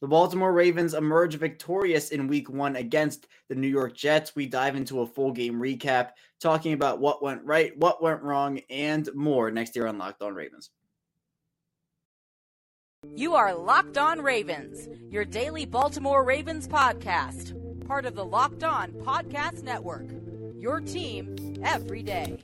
The Baltimore Ravens emerge victorious in week one against the New York Jets. We dive into a full game recap, talking about what went right, what went wrong, and more next year on Locked On Ravens. You are Locked On Ravens, your daily Baltimore Ravens podcast, part of the Locked On Podcast Network. Your team every day.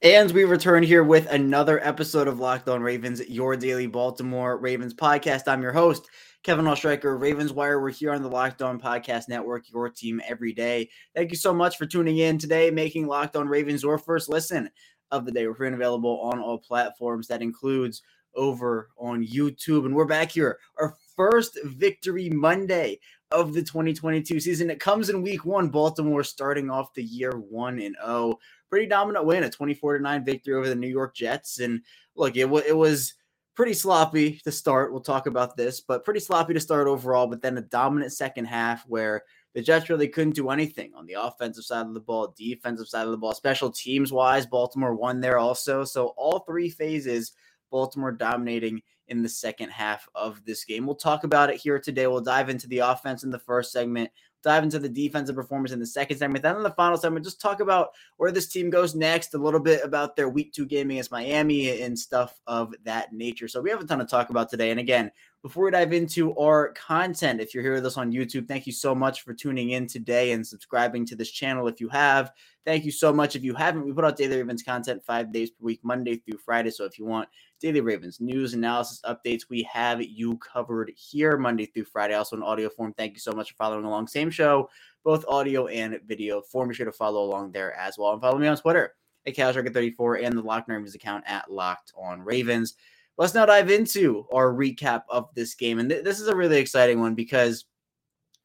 And we return here with another episode of Locked On Ravens, your daily Baltimore Ravens podcast. I'm your host, Kevin Oestreicher, Ravens Wire. We're here on the Locked On Podcast Network, your team every day. Thank you so much for tuning in today, making Locked On Ravens your first listen of the day. We're free and available on all platforms. That includes over on YouTube. And we're back here, our first victory Monday of the 2022 season. It comes in week one. Baltimore starting off the year 1 and 0 pretty dominant win, a 24 to 9 victory over the New York Jets. And look, it, w- it was pretty sloppy to start. We'll talk about this, but pretty sloppy to start overall. But then a dominant second half where the Jets really couldn't do anything on the offensive side of the ball, defensive side of the ball, special teams wise. Baltimore won there also. So all three phases, Baltimore dominating in the second half of this game. We'll talk about it here today. We'll dive into the offense in the first segment dive into the defensive performance in the second segment. Then in the final segment, just talk about where this team goes next, a little bit about their week two game against Miami and stuff of that nature. So we have a ton to talk about today. And again, before we dive into our content, if you're here with us on YouTube, thank you so much for tuning in today and subscribing to this channel if you have. Thank you so much. If you haven't, we put out daily Ravens content five days per week, Monday through Friday. So if you want daily Ravens news, analysis, updates, we have you covered here Monday through Friday, also in audio form. Thank you so much for following along. Same show, both audio and video form. Be sure to follow along there as well. And follow me on Twitter at CalShark34 and the Locked Ravens account at Locked on Ravens let's now dive into our recap of this game. And th- this is a really exciting one because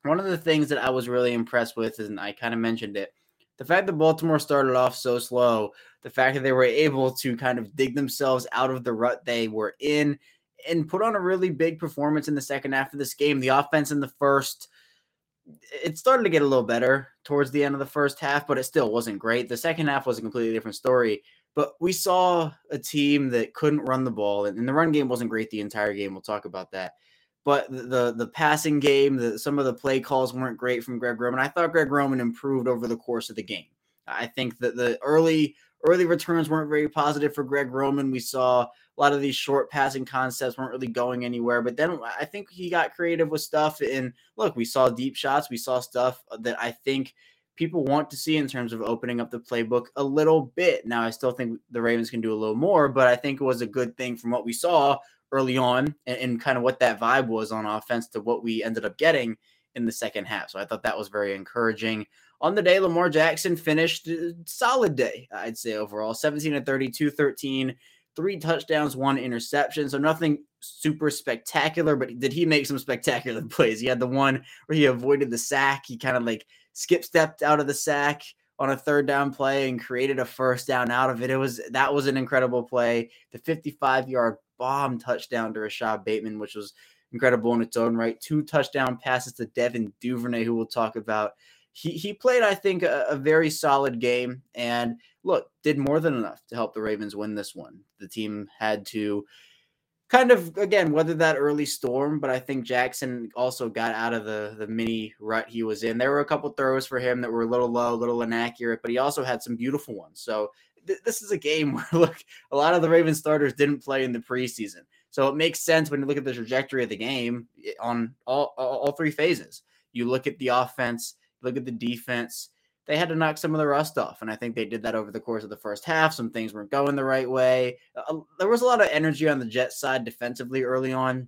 one of the things that I was really impressed with, and I kind of mentioned it, the fact that Baltimore started off so slow, the fact that they were able to kind of dig themselves out of the rut they were in and put on a really big performance in the second half of this game. The offense in the first, it started to get a little better towards the end of the first half, but it still wasn't great. The second half was a completely different story. But we saw a team that couldn't run the ball, and the run game wasn't great the entire game. We'll talk about that. But the the passing game, the, some of the play calls weren't great from Greg Roman. I thought Greg Roman improved over the course of the game. I think that the early early returns weren't very positive for Greg Roman. We saw a lot of these short passing concepts weren't really going anywhere. But then I think he got creative with stuff. And look, we saw deep shots. We saw stuff that I think – people want to see in terms of opening up the playbook a little bit. Now, I still think the Ravens can do a little more, but I think it was a good thing from what we saw early on and, and, kind of what that vibe was on offense to what we ended up getting in the second half. So I thought that was very encouraging. On the day, Lamar Jackson finished uh, solid day, I'd say overall 17 and 32, 13, three touchdowns, one interception. So nothing super spectacular, but did he make some spectacular plays? He had the one where he avoided the sack. He kind of like skip stepped out of the sack on a third down play and created a first down out of it. It was that was an incredible play. The 55 yard bomb touchdown to Rashod Bateman, which was incredible in its own right. Two touchdown passes to Devin Duvernay, who we'll talk about. He he played, I think, a, a very solid game and look, did more than enough to help the Ravens win this one. The team had to kind of again weather that early storm, but I think Jackson also got out of the the mini rut he was in. There were a couple throws for him that were a little low, a little inaccurate, but he also had some beautiful ones. So th- this is a game where look, a lot of the Ravens starters didn't play in the preseason. So it makes sense when you look at the trajectory of the game eh, on all all three phases. You look at the offense, look at the defense, they had to knock some of the rust off. And I think they did that over the course of the first half. Some things weren't going the right way. Uh, there was a lot of energy on the Jets side defensively early on.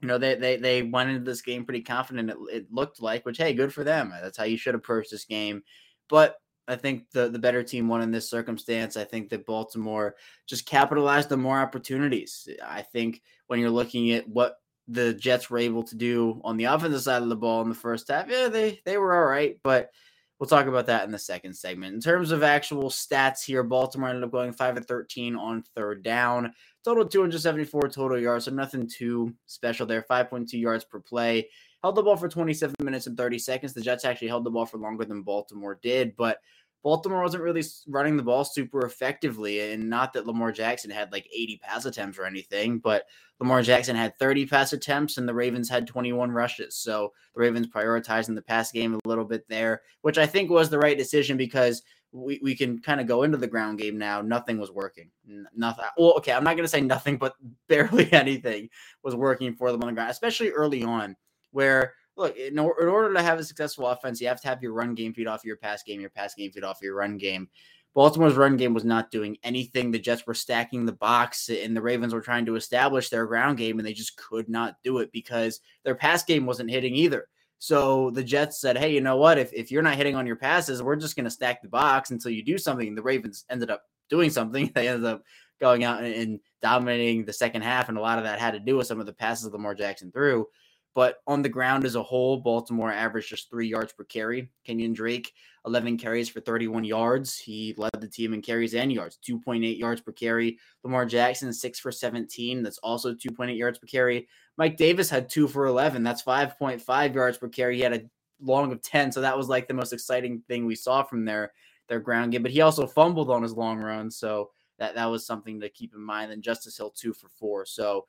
You know, they they they went into this game pretty confident. It, it looked like, which hey, good for them. That's how you should approach this game. But I think the the better team won in this circumstance. I think that Baltimore just capitalized on more opportunities. I think when you're looking at what the Jets were able to do on the offensive side of the ball in the first half, yeah, they they were all right, but we'll talk about that in the second segment. In terms of actual stats here, Baltimore ended up going 5 of 13 on third down. Total 274 total yards, so nothing too special there. 5.2 yards per play. Held the ball for 27 minutes and 30 seconds. The Jets actually held the ball for longer than Baltimore did, but Baltimore wasn't really running the ball super effectively. And not that Lamar Jackson had like 80 pass attempts or anything, but Lamar Jackson had 30 pass attempts and the Ravens had 21 rushes. So the Ravens prioritizing the pass game a little bit there, which I think was the right decision because we, we can kind of go into the ground game now. Nothing was working. Nothing. Well, okay, I'm not going to say nothing, but barely anything was working for them on the ground, especially early on, where look, in, or, in, order to have a successful offense, you have to have your run game feed off your pass game, your pass game feed off your run game. Baltimore's run game was not doing anything. The Jets were stacking the box, and the Ravens were trying to establish their ground game, and they just could not do it because their pass game wasn't hitting either. So the Jets said, hey, you know what? If, if you're not hitting on your passes, we're just going to stack the box until you do something. The Ravens ended up doing something. They ended up going out and, and dominating the second half, and a lot of that had to do with some of the passes Lamar Jackson threw. But on the ground as a whole, Baltimore averaged just three yards per carry. Kenyon Drake, 11 carries for 31 yards. He led the team in carries and yards, 2.8 yards per carry. Lamar Jackson, six for 17. That's also 2.8 yards per carry. Mike Davis had two for 11. That's 5.5 yards per carry. He had a long of 10. So that was like the most exciting thing we saw from their, their ground game. But he also fumbled on his long run. So that, that was something to keep in mind. And Justice Hill, two for four. So,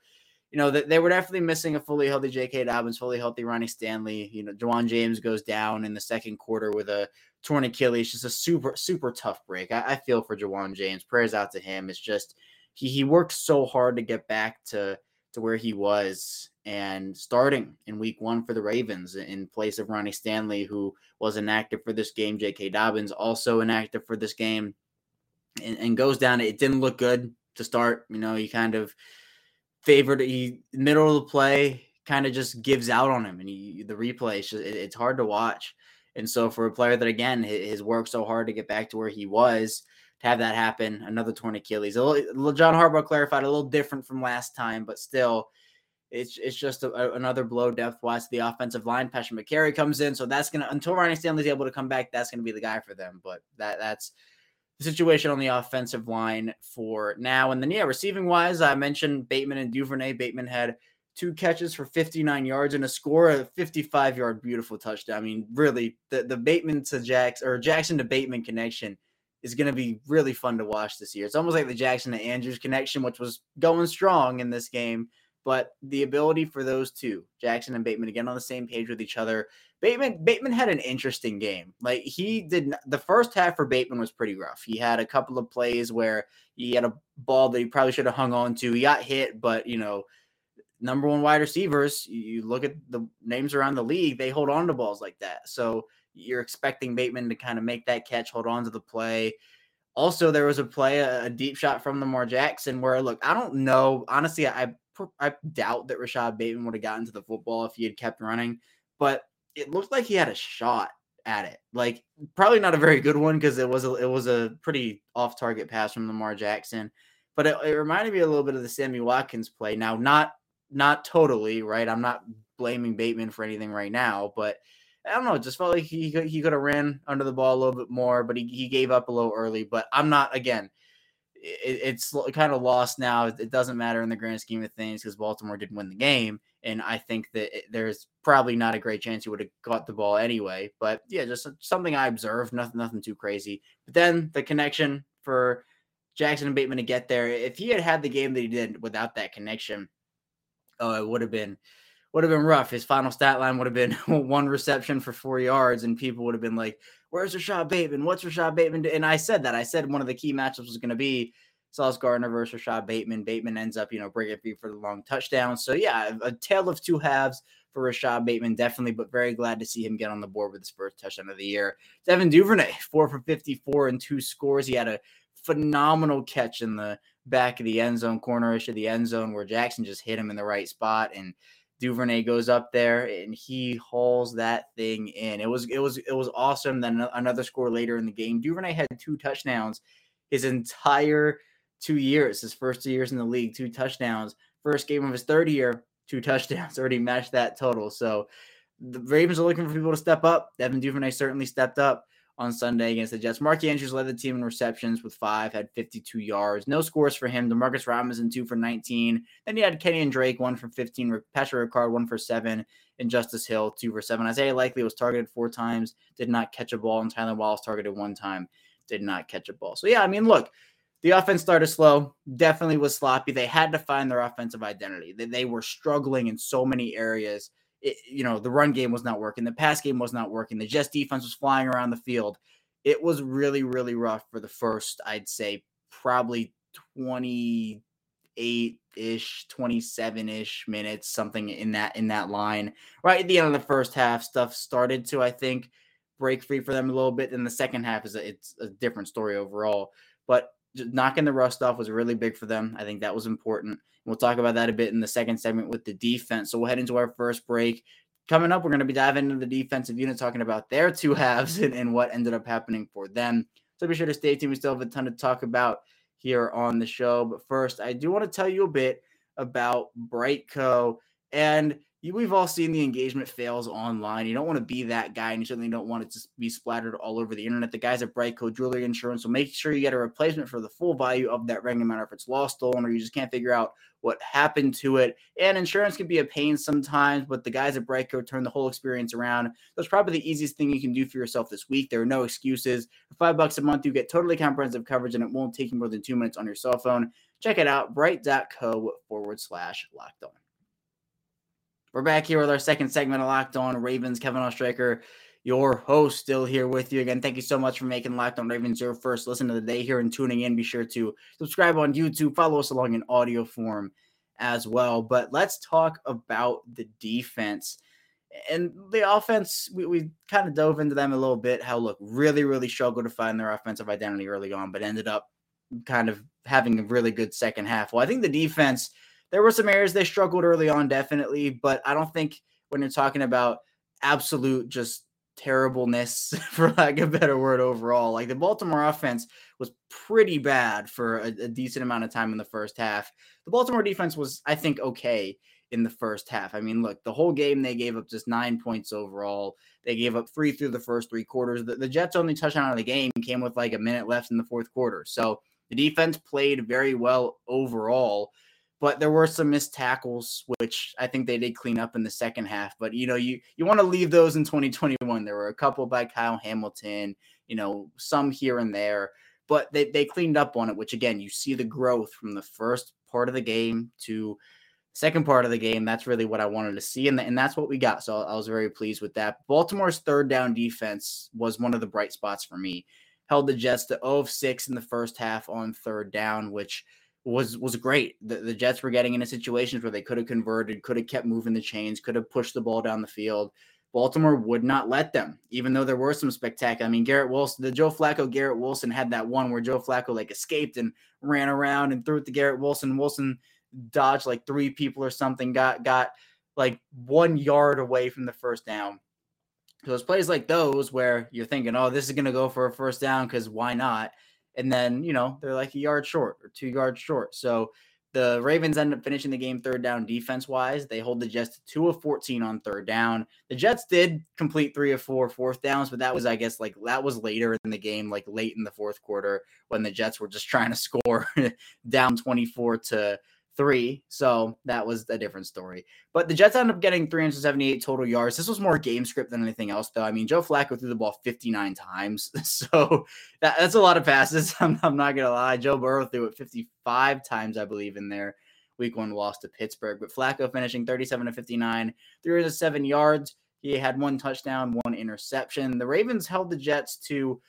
you know, they, they were definitely missing a fully healthy J.K. Dobbins, fully healthy Ronnie Stanley. You know, Ja'Wuan James goes down in the second quarter with a torn Achilles. Just a super, super tough break. I, I feel for Ja'Wuan James. Prayers out to him. It's just he he worked so hard to get back to to where he was and starting in week one for the Ravens in place of Ronnie Stanley, who was inactive for this game. J.K. Dobbins also inactive for this game and, and goes down. It didn't look good to start. You know, he kind of favored. He middle of the play kind of just gives out on him, and he, the replay just, it, it's hard to watch. And so for a player that again has worked so hard to get back to where he was, to have that happen, another torn Achilles. A little, John Harbaugh clarified a little different from last time, but still, it's it's just a, a, another blow depth wise to the offensive line. Patrick Mekari comes in, so that's gonna until Ronnie Stanley's able to come back, that's gonna be the guy for them. But that that's the situation on the offensive line for now. And then, yeah, receiving wise, I mentioned Bateman and Duvernay. Bateman had two catches for 59 yards and a score, a 55 yard beautiful touchdown. I mean, really, the, the Bateman to Jackson or Jackson to Bateman connection is going to be really fun to watch this year. It's almost like the Jackson to Andrews connection, which was going strong in this game. But the ability for those two, Jackson and Bateman, to get on the same page with each other Bateman Bateman had an interesting game. Like he did not, the first half for Bateman was pretty rough. He had a couple of plays where he had a ball that he probably should have hung on to. He got hit, but you know, number one wide receivers, you look at the names around the league, they hold on to balls like that. So you're expecting Bateman to kind of make that catch, hold on to the play. Also, there was a play, a, deep shot from Lamar Jackson, where look, I don't know. Honestly, I I doubt that Rashod Bateman would have gotten to the football if he had kept running. But it looked like he had a shot at it. Like probably not a very good one because it was a, it was a pretty off target pass from Lamar Jackson, but it, it, reminded me a little bit of the Sammy Watkins play. Now, not not totally right. I'm not blaming Bateman for anything right now, but I don't know. Just felt like he he could have ran under the ball a little bit more, but he, he gave up a little early. But I'm not again it, it's kind of lost now. It doesn't matter in the grand scheme of things because Baltimore didn't win the game, and I think that it, there's probably not a great chance he would have got the ball anyway. But yeah, just something I observed. Nothing, nothing too crazy. But then the connection for Jackson and Bateman to get there. If he had had the game that he did without that connection, oh, it would have been would have been rough. His final stat line would have been one reception for four yards, and people would have been like, where's Rashod Bateman? What's Rashod Bateman? Doing? And I said that. I said one of the key matchups was going to be Sauce Gardner versus Rashod Bateman. Bateman ends up, you know, breaking free for the long touchdown. So yeah, a tale of two halves for Rashod Bateman, definitely, but very glad to see him get on the board with his first touchdown of the year. Devin Duvernay, four for 54 and two scores. He had a phenomenal catch in the back of the end zone, cornerish of the end zone, where Jackson just hit him in the right spot. And Duvernay goes up there and he hauls that thing in. It was it was it was awesome. Then another score later in the game. Duvernay had two touchdowns his entire two years, his first two years in the league, two touchdowns. First game of his third year, two touchdowns. Already matched that total. So the Ravens are looking for people to step up. Devin Duvernay certainly stepped up. On Sunday against the Jets. Mark Andrews led the team in receptions with five, had 52 yards. No scores for him. Demarcus Robinson, two for 19. Then he had Kenyon Drake, one for 15. Patrick Ricard, one for seven. And Justice Hill, two for seven. Isaiah Likely was targeted four times, did not catch a ball. And Tylan Wallace targeted one time, did not catch a ball. So, yeah, I mean, look, the offense started slow, definitely was sloppy. They had to find their offensive identity. They, they were struggling in so many areas it, you know, the run game was not working, the pass game was not working, the Jets defense was flying around the field. It was really, really rough for the first, I'd say, probably 28 ish, 27 ish minutes, something in that in that line. Right at the end of the first half, stuff started to, I think, break free for them a little bit. In the second half is a, it's a different story overall. But knocking the rust off was really big for them. I think that was important. We'll talk about that a bit in the second segment with the defense. So we'll head into our first break. Coming up, we're going to be diving into the defensive unit, talking about their two halves and, and what ended up happening for them. So be sure to stay tuned. We still have a ton to talk about here on the show. But first, I do want to tell you a bit about BriteCo. And we've all seen the engagement fails online. You don't want to be that guy, and you certainly don't want it to be splattered all over the internet. The guys at BriteCo Jewelry Insurance will make sure you get a replacement for the full value of that ring, no matter if it's lost, stolen, or you just can't figure out what happened to it. And insurance can be a pain sometimes, but the guys at BriteCo turn the whole experience around. That's probably the easiest thing you can do for yourself this week. There are no excuses. For five bucks a month, you get totally comprehensive coverage, and it won't take you more than two minutes on your cell phone. Check it out, brite.co forward slash locked on. We're back here with our second segment of Locked On Ravens. Kevin Oestreicher, your host, still here with you again. Thank you so much for making Locked On Ravens your first listen of the day here and tuning in. Be sure to subscribe on YouTube, follow us along in audio form as well. But let's talk about the defense. And the offense, we, we kind of dove into them a little bit. How look really, really struggled to find their offensive identity early on, but ended up kind of having a really good second half. Well, I think the defense there were some areas they struggled early on, definitely, but I don't think when you're talking about absolute just terribleness, for lack of a better word, overall, like the Baltimore offense was pretty bad for a, a decent amount of time in the first half. The Baltimore defense was, I think, okay in the first half. I mean, look, the whole game they gave up just nine points overall. They gave up three through the first three quarters. The, the, Jets' only touchdown of the game came with like a minute left in the fourth quarter. So the defense played very well overall but there were some missed tackles, which I think they did clean up in the second half. But you know, you you want to leave those in 2021. There were a couple by Kyle Hamilton, you know, some here and there, but they they cleaned up on it. Which again, you see the growth from the first part of the game to second part of the game. That's really what I wanted to see, and and that's what we got. So I was very pleased with that. Baltimore's third down defense was one of the bright spots for me. Held the Jets to 0 of 6 in the first half on third down, which was was great. The, the Jets were getting into situations where they could have converted, could have kept moving the chains, could have pushed the ball down the field. Baltimore would not let them, even though there were some spectacular. I mean, Garrett Wilson, the Joe Flacco, Garrett Wilson had that one where Joe Flacco like escaped and ran around and threw it to Garrett Wilson. Wilson dodged like three people or something, got got like one yard away from the first down. So it's plays like those where you're thinking, oh, this is gonna go for a first down because why not? And then you know they're like a yard short or two yards short. So the Ravens end up finishing the game third down defense wise. They hold the Jets to two of 14 on third down. The Jets did complete three of four fourth downs, but that was, I guess, like that was later in the game, like late in the fourth quarter when the Jets were just trying to score down 24 to three. So that was a different story. But the Jets ended up getting 378 total yards. This was more game script than anything else, though. I mean, Joe Flacco threw the ball 59 times. So that, that's a lot of passes. I'm, I'm not going to lie. Joe Burrow threw it 55 times, I believe, in there. Week one loss to Pittsburgh. But Flacco finishing 37 to 59, 307 yards. He had one touchdown, one interception. The Ravens held the Jets to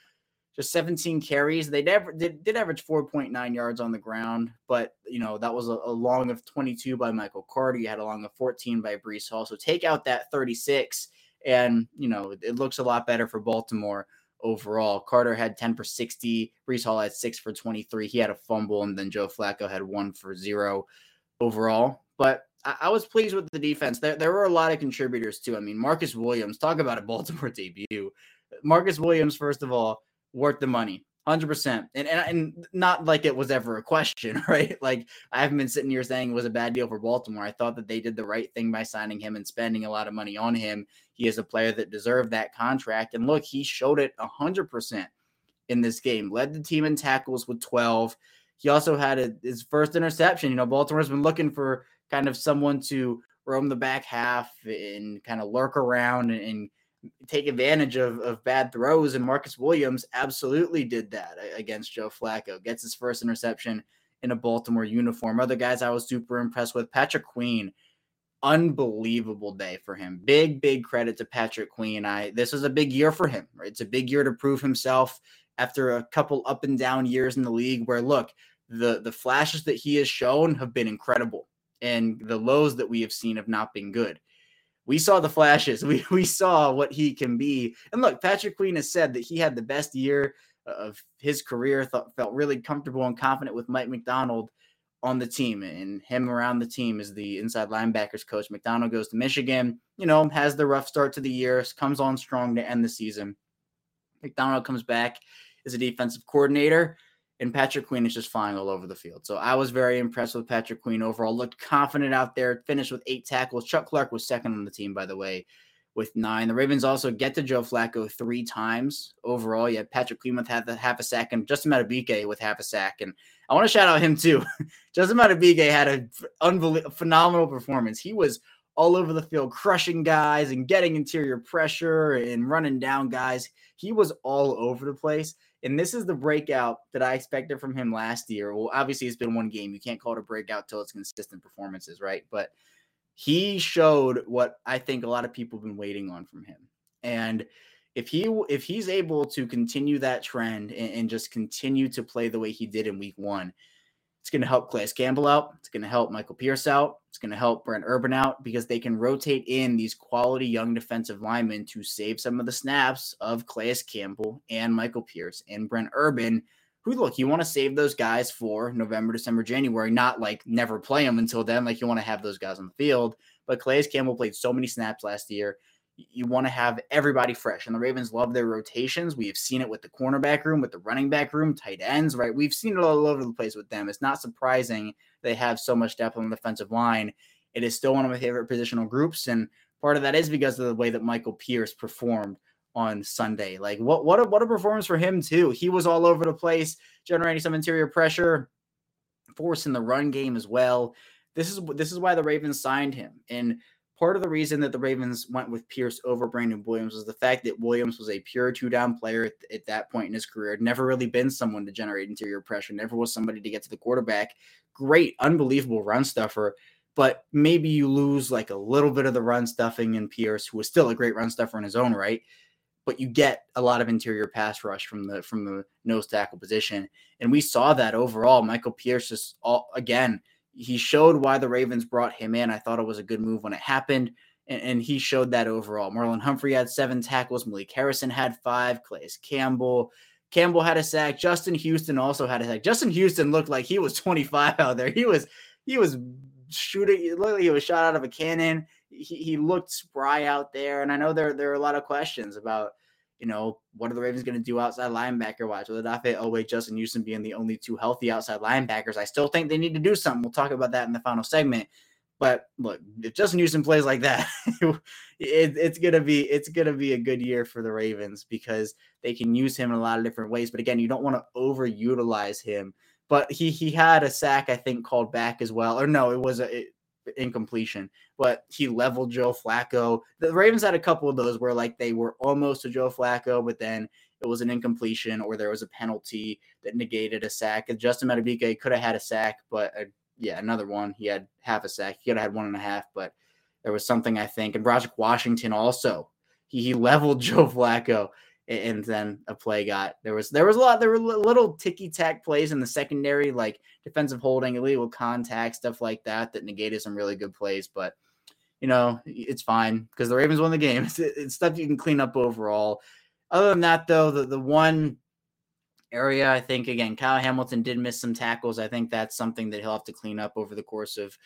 just 17 carries. They never did, did average 4.9 yards on the ground, but you know that was a, a, long of 22 by Michael Carter. You had a long of 14 by Breece Hall. So take out that 36, and you know it looks a lot better for Baltimore overall. Carter had 10 for 60. Breece Hall had six for 23. He had a fumble, and then Joe Flacco had one for zero overall. But I, I was pleased with the defense. There, there were a lot of contributors too. I mean, Marcus Williams, talk about a Baltimore debut. Marcus Williams, first of all, worth the money. Hundred percent, and and and not like it was ever a question, right? Like I haven't been sitting here saying it was a bad deal for Baltimore. I thought that they did the right thing by signing him and spending a lot of money on him. He is a player that deserved that contract, and look, he showed it hundred percent in this game. Led the team in tackles with twelve. He also had a, his first interception. You know, Baltimore's been looking for kind of someone to roam the back half and kind of lurk around and, and take advantage of, of bad throws. And Marcus Williams absolutely did that against Joe Flacco. Gets his first interception in a Baltimore uniform. Other guys I was super impressed with. Patrick Queen, unbelievable day for him. Big, big credit to Patrick Queen. I this was a big year for him. Right? It's a big year to prove himself after a couple up and down years in the league where look, the the flashes that he has shown have been incredible and the lows that we have seen have not been good we saw the flashes. We we saw what he can be. And look, Patrick Queen has said that he had the best year uh, of his career. Thought felt really comfortable and confident with Mike Macdonald on the team and him around the team as the inside linebackers coach. Macdonald goes to Michigan. You know, has the rough start to the year, comes on strong to end the season. Macdonald comes back as a defensive coordinator and Patrick Queen is just flying all over the field. So I was very impressed with Patrick Queen overall. Looked confident out there, finished with eight tackles. Chuck Clark was second on the team, by the way, with nine. The Ravens also get to Joe Flacco three times overall. You had Patrick Queen with half, half a sack and Justin Madubuike with half a sack. And I want to shout out him too. Justin Madubuike had an unbelievable, phenomenal performance. He was all over the field, crushing guys and getting interior pressure and running down guys. He was all over the place. And this is the breakout that I expected from him last year. Well, obviously, it's been one game. You can't call it a breakout till it's consistent performances, right? But he showed what I think a lot of people have been waiting on from him. And if he if he's able to continue that trend and, and just continue to play the way he did in week one, it's going to help Calais Campbell out. It's going to help Michael Pierce out. It's going to help Brent Urban out because they can rotate in these quality young defensive linemen to save some of the snaps of Calais Campbell and Michael Pierce and Brent Urban. Who look, you want to save those guys for November, December, January, not like never play them until then. Like you want to have those guys on the field. But Calais Campbell played so many snaps last year you want to have everybody fresh. And the Ravens love their rotations. We have seen it with the cornerback room, with the running back room, tight ends, right? We've seen it all over the place with them. It's not surprising they have so much depth on the defensive line. It is still one of my favorite positional groups. And part of that is because of the way that Michael Pierce performed on Sunday. Like what what a what a performance for him too. He was all over the place, generating some interior pressure, forcing the run game as well. This is this is why the Ravens signed him. And part of the reason that the Ravens went with Pierce over Brandon Williams was the fact that Williams was a pure two down player at, at, that point in his career. Never really been someone to generate interior pressure, never was somebody to get to the quarterback. Great, unbelievable run stuffer. But maybe you lose like a little bit of the run stuffing in Pierce, who was still a great run stuffer in his own right. But you get a lot of interior pass rush from the from the nose tackle position, and we saw that overall. Michael Pierce just all again he showed why the Ravens brought him in. I thought it was a good move when it happened, and, and he showed that overall. Marlon Humphrey had seven tackles. Malik Harrison had five. Calais Campbell. Campbell had a sack. Justin Houston also had a sack. Justin Houston looked like he was 25 out there. He was he was shooting. It looked like he was shot out of a cannon. He, he looked spry out there. And I know there there are a lot of questions about you know, what are the Ravens going to do outside linebacker wise? With Odafe Oweh, Justin Houston being the only two healthy outside linebackers, I still think they need to do something. We'll talk about that in the final segment. But look, if Justin Houston plays like that, it, it's gonna be it's gonna be a good year for the Ravens because they can use him in a lot of different ways. But again, you don't want to overutilize him. But he he had a sack I think called back as well, or no, it was a it, incompletion, but he leveled Joe Flacco. The Ravens had a couple of those where like they were almost to Joe Flacco, but then it was an incompletion or there was a penalty that negated a sack. And Justin Madubuike could have had a sack, but uh, yeah, another one. He had half a sack. He could have had one and a half, but there was something I think. And Broderick Washington also he, he leveled Joe Flacco and then a play got there was there was a lot there were little ticky tack plays in the secondary like defensive holding illegal contact stuff like that that negated some really good plays but you know it's fine because the ravens won the game. It's, it's, stuff you can clean up overall. Other than that though the, the one area i think again kyle hamilton did miss some tackles. I think that's something that he'll have to clean up over the course of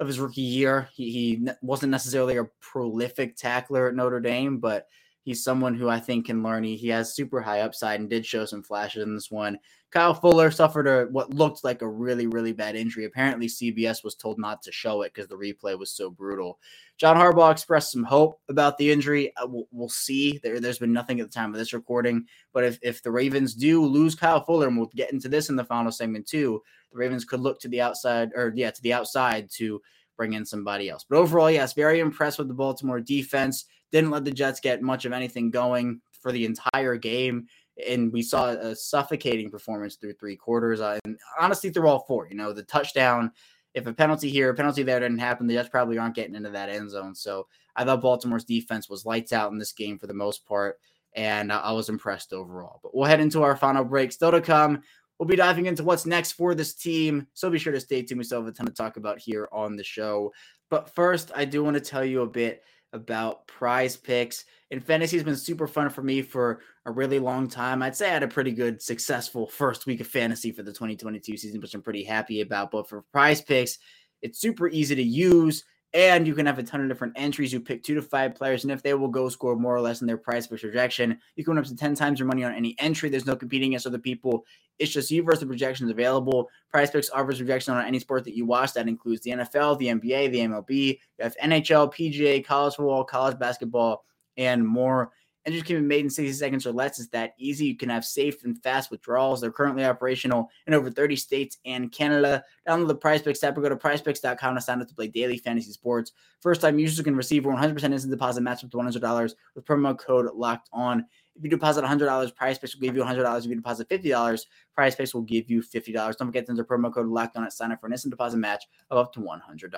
of his rookie year. He, he wasn't necessarily a prolific tackler at notre dame but he's someone who I think can learn. He, he has super high upside and did show some flashes in this one. Kyle Fuller suffered a what looked like a really, really bad injury. Apparently, CBS was told not to show it because the replay was so brutal. John Harbaugh expressed some hope about the injury. Uh, we'll, we'll, see. There, there's been nothing at the time of this recording, but if, if the Ravens do lose Kyle Fuller, and we'll get into this in the final segment too, the Ravens could look to the outside, or yeah, to the outside to bring in somebody else. But overall, yes, very impressed with the Baltimore defense. Didn't let the Jets get much of anything going for the entire game. And we saw a suffocating performance through three quarters. Uh, and honestly, through all four, you know, the touchdown, if a penalty here, a penalty there didn't happen, the Jets probably aren't getting into that end zone. So I thought Baltimore's defense was lights out in this game for the most part. And I was impressed overall. But we'll head into our final break. Still to come, We'll be diving into what's next for this team. So be sure to stay tuned. We still have a ton to talk about here on the show. But first, I do want to tell you a bit about prize picks. And fantasy has been super fun for me for a really long time. I'd say I had a pretty good, successful first week of fantasy for the 2022 season, which I'm pretty happy about. But for prize picks, it's super easy to use. And you can have a ton of different entries. You pick two to five players, and if they will go score more or less in their price per projection, you can win up to 10 times your money on any entry. There's no competing against other people. It's just you versus the projections available. Prize Picks offers projection on any sport that you watch. That includes the NFL, the NBA, the MLB, you have NHL, PGA, college football, college basketball, and more. Entries can be made in 60 seconds or less. It's that easy. You can have safe and fast withdrawals. They're currently operational in over 30 states and Canada. Download the Prize Picks app or go to prizepicks.com to sign up to play daily fantasy sports. First time users can receive 100% instant deposit match up to $100 with promo code locked on. If you deposit $100, Prize Picks will give you $100. If you deposit $50, Prize Picks will give you $50. Don't forget to enter promo code locked on at sign up for an instant deposit match of up to $100.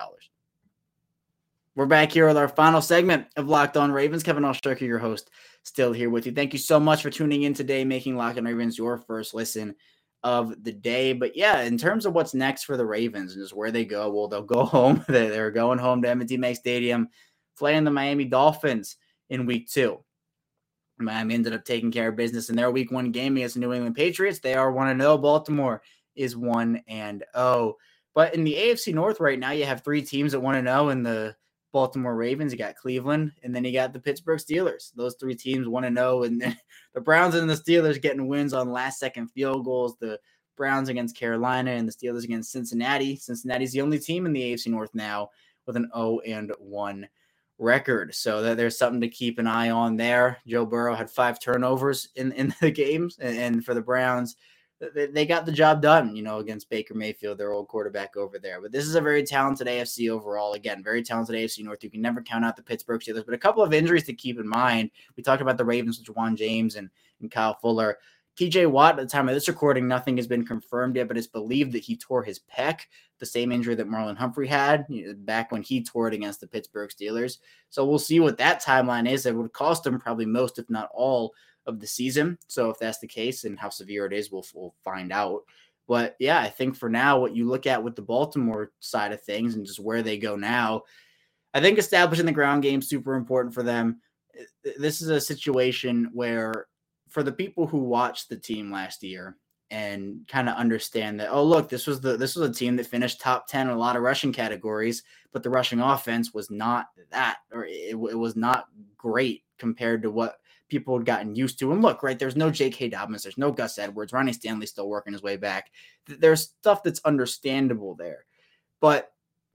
We're back here with our final segment of Locked On Ravens. Kevin Oestreicher, your host, still here with you. Thank you so much for tuning in today, making Locked On Ravens your first listen of the day. But yeah, in terms of what's next for the Ravens and just where they go, well, they'll go home. They're going home to M&T Bank Stadium, playing the Miami Dolphins in week two. Miami ended up taking care of business in their week one game against the New England Patriots. They are 1 0. Baltimore is 1 and 0. But in the AFC North right now, you have three teams that 1 and 0 in the Baltimore Ravens, you got Cleveland, and then you got the Pittsburgh Steelers. Those three teams want to know, and oh, the Browns and the Steelers getting wins on last second field goals. The Browns against Carolina and the Steelers against Cincinnati. Cincinnati's the only team in the AFC North now with an 0 and 1 record. So that there's something to keep an eye on there. Joe Burrow had five turnovers in, in the games, and, and for the Browns, they got the job done, you know, against Baker Mayfield, their old quarterback over there. But this is a very talented AFC overall. Again, very talented AFC North. You can never count out the Pittsburgh Steelers, but a couple of injuries to keep in mind. We talked about the Ravens with Ja'Wuan James and, and Kyle Fuller. TJ Watt, at the time of this recording, nothing has been confirmed yet, but it's believed that he tore his pec, the same injury that Marlon Humphrey had back when he tore it against the Pittsburgh Steelers. So we'll see what that timeline is. It would cost him probably most, if not all, of the season. So if that's the case and how severe it is, we'll, we'll find out. But yeah, I think for now, what you look at with the Baltimore side of things and just where they go now, I think establishing the ground game super important for them. This is a situation where, for the people who watched the team last year and kind of understand that, oh look, this was the this was a team that finished top ten in a lot of rushing categories, but the rushing offense was not that, or it, it was not great compared to what people had gotten used to. And look, right, there's no J.K. Dobbins, there's no Gus Edwards, Ronnie Stanley still working his way back. There's stuff that's understandable there. But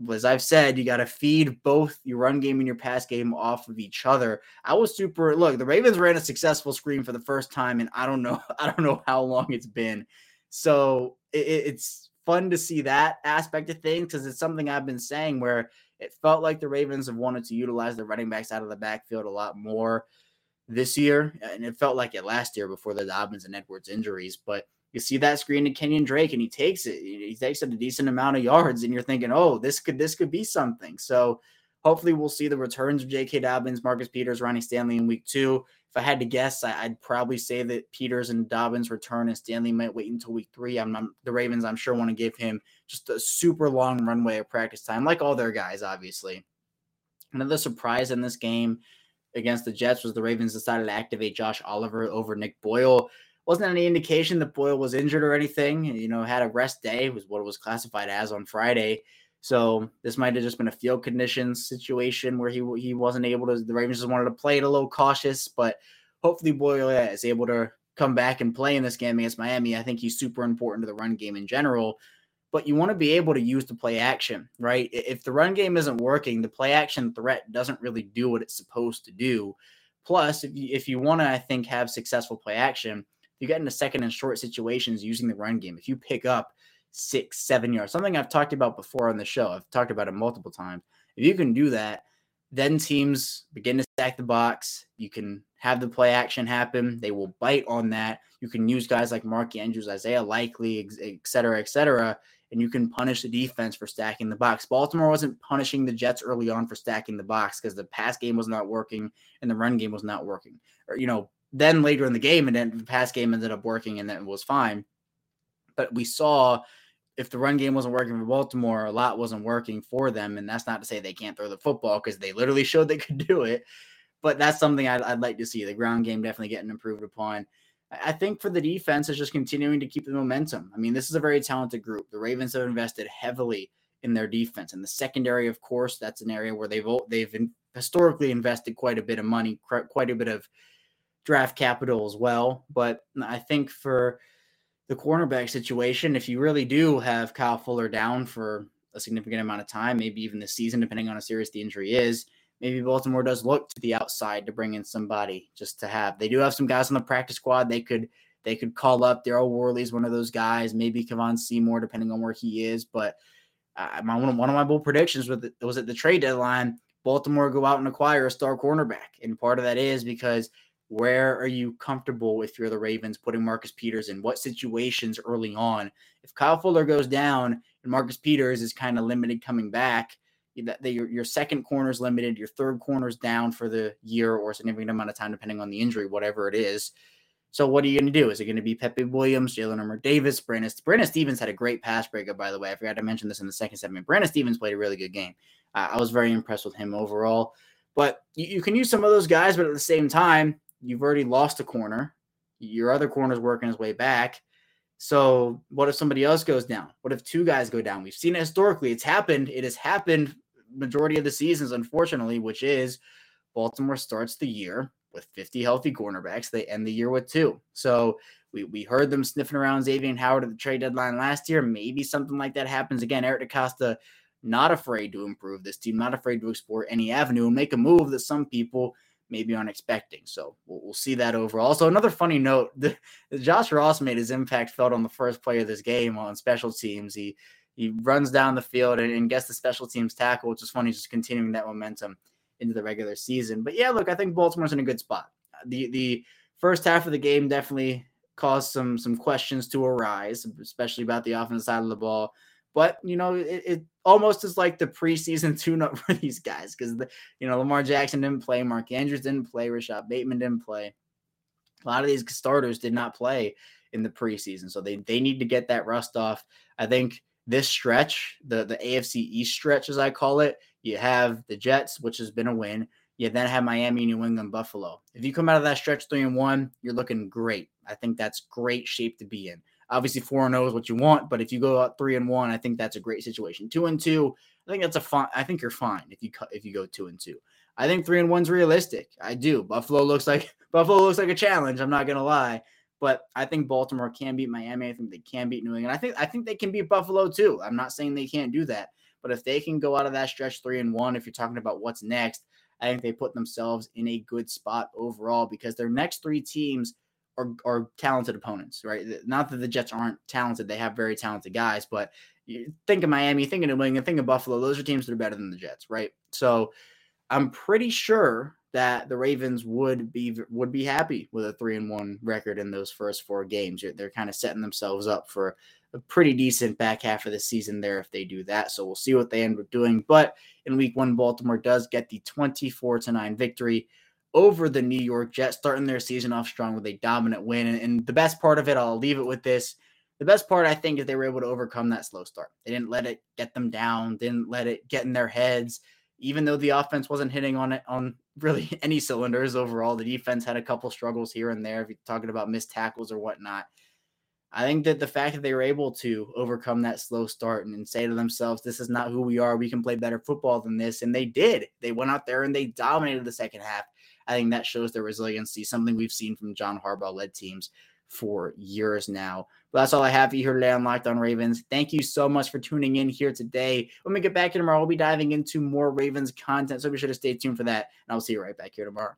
as I've said, you got to feed both your run game and your pass game off of each other. I was super look, the Ravens ran a successful screen for the first time, and I don't know, I don't know how long it's been. So it, it's fun to see that aspect of things because it's something I've been saying where it felt like the Ravens have wanted to utilize the running backs out of the backfield a lot more this year, and it felt like it last year before the Dobbins and Edwards injuries. But you see that screen to Kenyon Drake, and he takes it. He takes it a decent amount of yards, and you're thinking, oh, this could this could be something. So hopefully, we'll see the returns of J.K. Dobbins, Marcus Peters, Ronnie Stanley in week two. If I had to guess, I, would probably say that Peters and Dobbins return, and Stanley might wait until week three. I'm, I'm the Ravens. I'm sure want to give him just a super long runway of practice time, like all their guys, obviously. Another surprise in this game against the Jets was the Ravens decided to activate Josh Oliver over Nick Boyle. Wasn't any indication that Boyle was injured or anything. You know, had a rest day was what it was classified as on Friday. So this might have just been a field conditions situation where he he wasn't able to. The Ravens just wanted to play it a little cautious, but hopefully Boyle is able to come back and play in this game against Miami. I think he's super important to the run game in general. But you want to be able to use the play action, right? If the run game isn't working, the play action threat doesn't really do what it's supposed to do. Plus, if you, if you want to, I think, have successful play action, you get into second and short situations using the run game. If you pick up six, seven yards, something I've talked about before on the show, I've talked about it multiple times. If you can do that, then teams begin to stack the box. You can have the play action happen. They will bite on that. You can use guys like Mark Andrews, Isaiah Likely, et cetera, et cetera, and you can punish the defense for stacking the box. Baltimore wasn't punishing the Jets early on for stacking the box because the pass game was not working and the run game was not working. Or, you know, then later in the game, and then the pass game ended up working and then was fine. But we saw if the run game wasn't working for Baltimore, a lot wasn't working for them. And that's not to say they can't throw the football because they literally showed they could do it. But that's something I'd, I'd, like to see. The ground game definitely getting improved upon. I think for the defense is just continuing to keep the momentum. I mean, this is a very talented group. The Ravens have invested heavily in their defense, and the secondary, of course, that's an area where they've they've historically invested quite a bit of money, quite a bit of draft capital as well. But I think for the cornerback situation, if you really do have Kyle Fuller down for a significant amount of time, maybe even the season, depending on how serious the injury is, maybe Baltimore does look to the outside to bring in somebody just to have. They do have some guys on the practice squad. They could they could call up Daryl Worley's one of those guys, maybe Kevon Seymour, depending on where he is. But uh, my one of, my bold predictions was, the, was at the trade deadline. Baltimore go out and acquire a star cornerback, and part of that is because where are you comfortable if you're the Ravens putting Marcus Peters in what situations early on? If Kyle Fuller goes down and Marcus Peters is kind of limited coming back, that your, your second corner is limited, your third corner is down for the year or a significant amount of time, depending on the injury, whatever it is. So what are you going to do? Is it going to be Pepe Williams, Jalyn Armour Davis, Brandon? Brandon Stephens had a great pass breakup, by the way. I forgot to mention this in the second segment. Brandon Stephens played a really good game. Uh, I was very impressed with him overall. But you, you, can use some of those guys, but at the same time, you've already lost a corner. Your other corner's working his way back. So what if somebody else goes down? What if two guys go down? We've seen it historically. It's happened. It has happened majority of the seasons, unfortunately, which is Baltimore starts the year with 50 healthy cornerbacks. They end the year with two. So we, we heard them sniffing around Xavier Howard at the trade deadline last year. Maybe something like that happens again. Eric DeCosta not afraid to improve this team, not afraid to explore any avenue and make a move that some people maybe aren't expecting. So we'll, we'll see that overall. So another funny note: the, Josh Ross made his impact felt on the first play of this game on special teams. He he runs down the field and, and gets the special teams tackle, which is funny, just continuing that momentum into the regular season. But yeah, look, I think Baltimore's in a good spot. The the first half of the game definitely caused some some questions to arise, especially about the offensive side of the ball. But you know, it, it almost is like the preseason tune-up for these guys because you know Lamar Jackson didn't play, Mark Andrews didn't play, Rashod Bateman didn't play. A lot of these starters did not play in the preseason, so they they need to get that rust off. I think this stretch, the the AFC East stretch as I call it, you have the Jets, which has been a win. You then have Miami, New England, Buffalo. If you come out of that stretch three and one, you're looking great. I think that's great shape to be in. Obviously, four and zero is what you want, but if you go out three and one, I think that's a great situation. Two and two, I think that's a fine. I think you're fine if you cut if you go two and two. I think three and one's realistic. I do. Buffalo looks like Buffalo looks like a challenge. I'm not gonna lie, but I think Baltimore can beat Miami. I think they can beat New England. I think I think they can beat Buffalo too. I'm not saying they can't do that, but if they can go out of that stretch three and one, if you're talking about what's next, I think they put themselves in a good spot overall because their next three teams are, are talented opponents, right? Not that the Jets aren't talented; they have very talented guys. But you think of Miami, think of New England, think of Buffalo. Those are teams that are better than the Jets, right? So I'm pretty sure that the Ravens would be would be happy with a three and one record in those first four games. They're kind of setting themselves up for a pretty decent back half of the season there if they do that. So we'll see what they end up doing. But in week one, Baltimore does get the 24 to 9 victory over the New York Jets, starting their season off strong with a dominant win. And, and, the best part of it, I'll leave it with this. The best part, I think, is they were able to overcome that slow start. They didn't let it get them down, didn't let it get in their heads. Even though the offense wasn't hitting on it on really any cylinders overall, the defense had a couple struggles here and there. If you're talking about missed tackles or whatnot, I think that the fact that they were able to overcome that slow start and, and, say to themselves, this is not who we are. We can play better football than this. And they did. They went out there and they dominated the second half. I think that shows their resiliency, something we've seen from John Harbaugh led teams for years now. But that's all I have for you here today on Locked On Ravens. Thank you so much for tuning in here today. When we get back here tomorrow, we'll be diving into more Ravens content. So be sure to stay tuned for that. And I'll see you right back here tomorrow.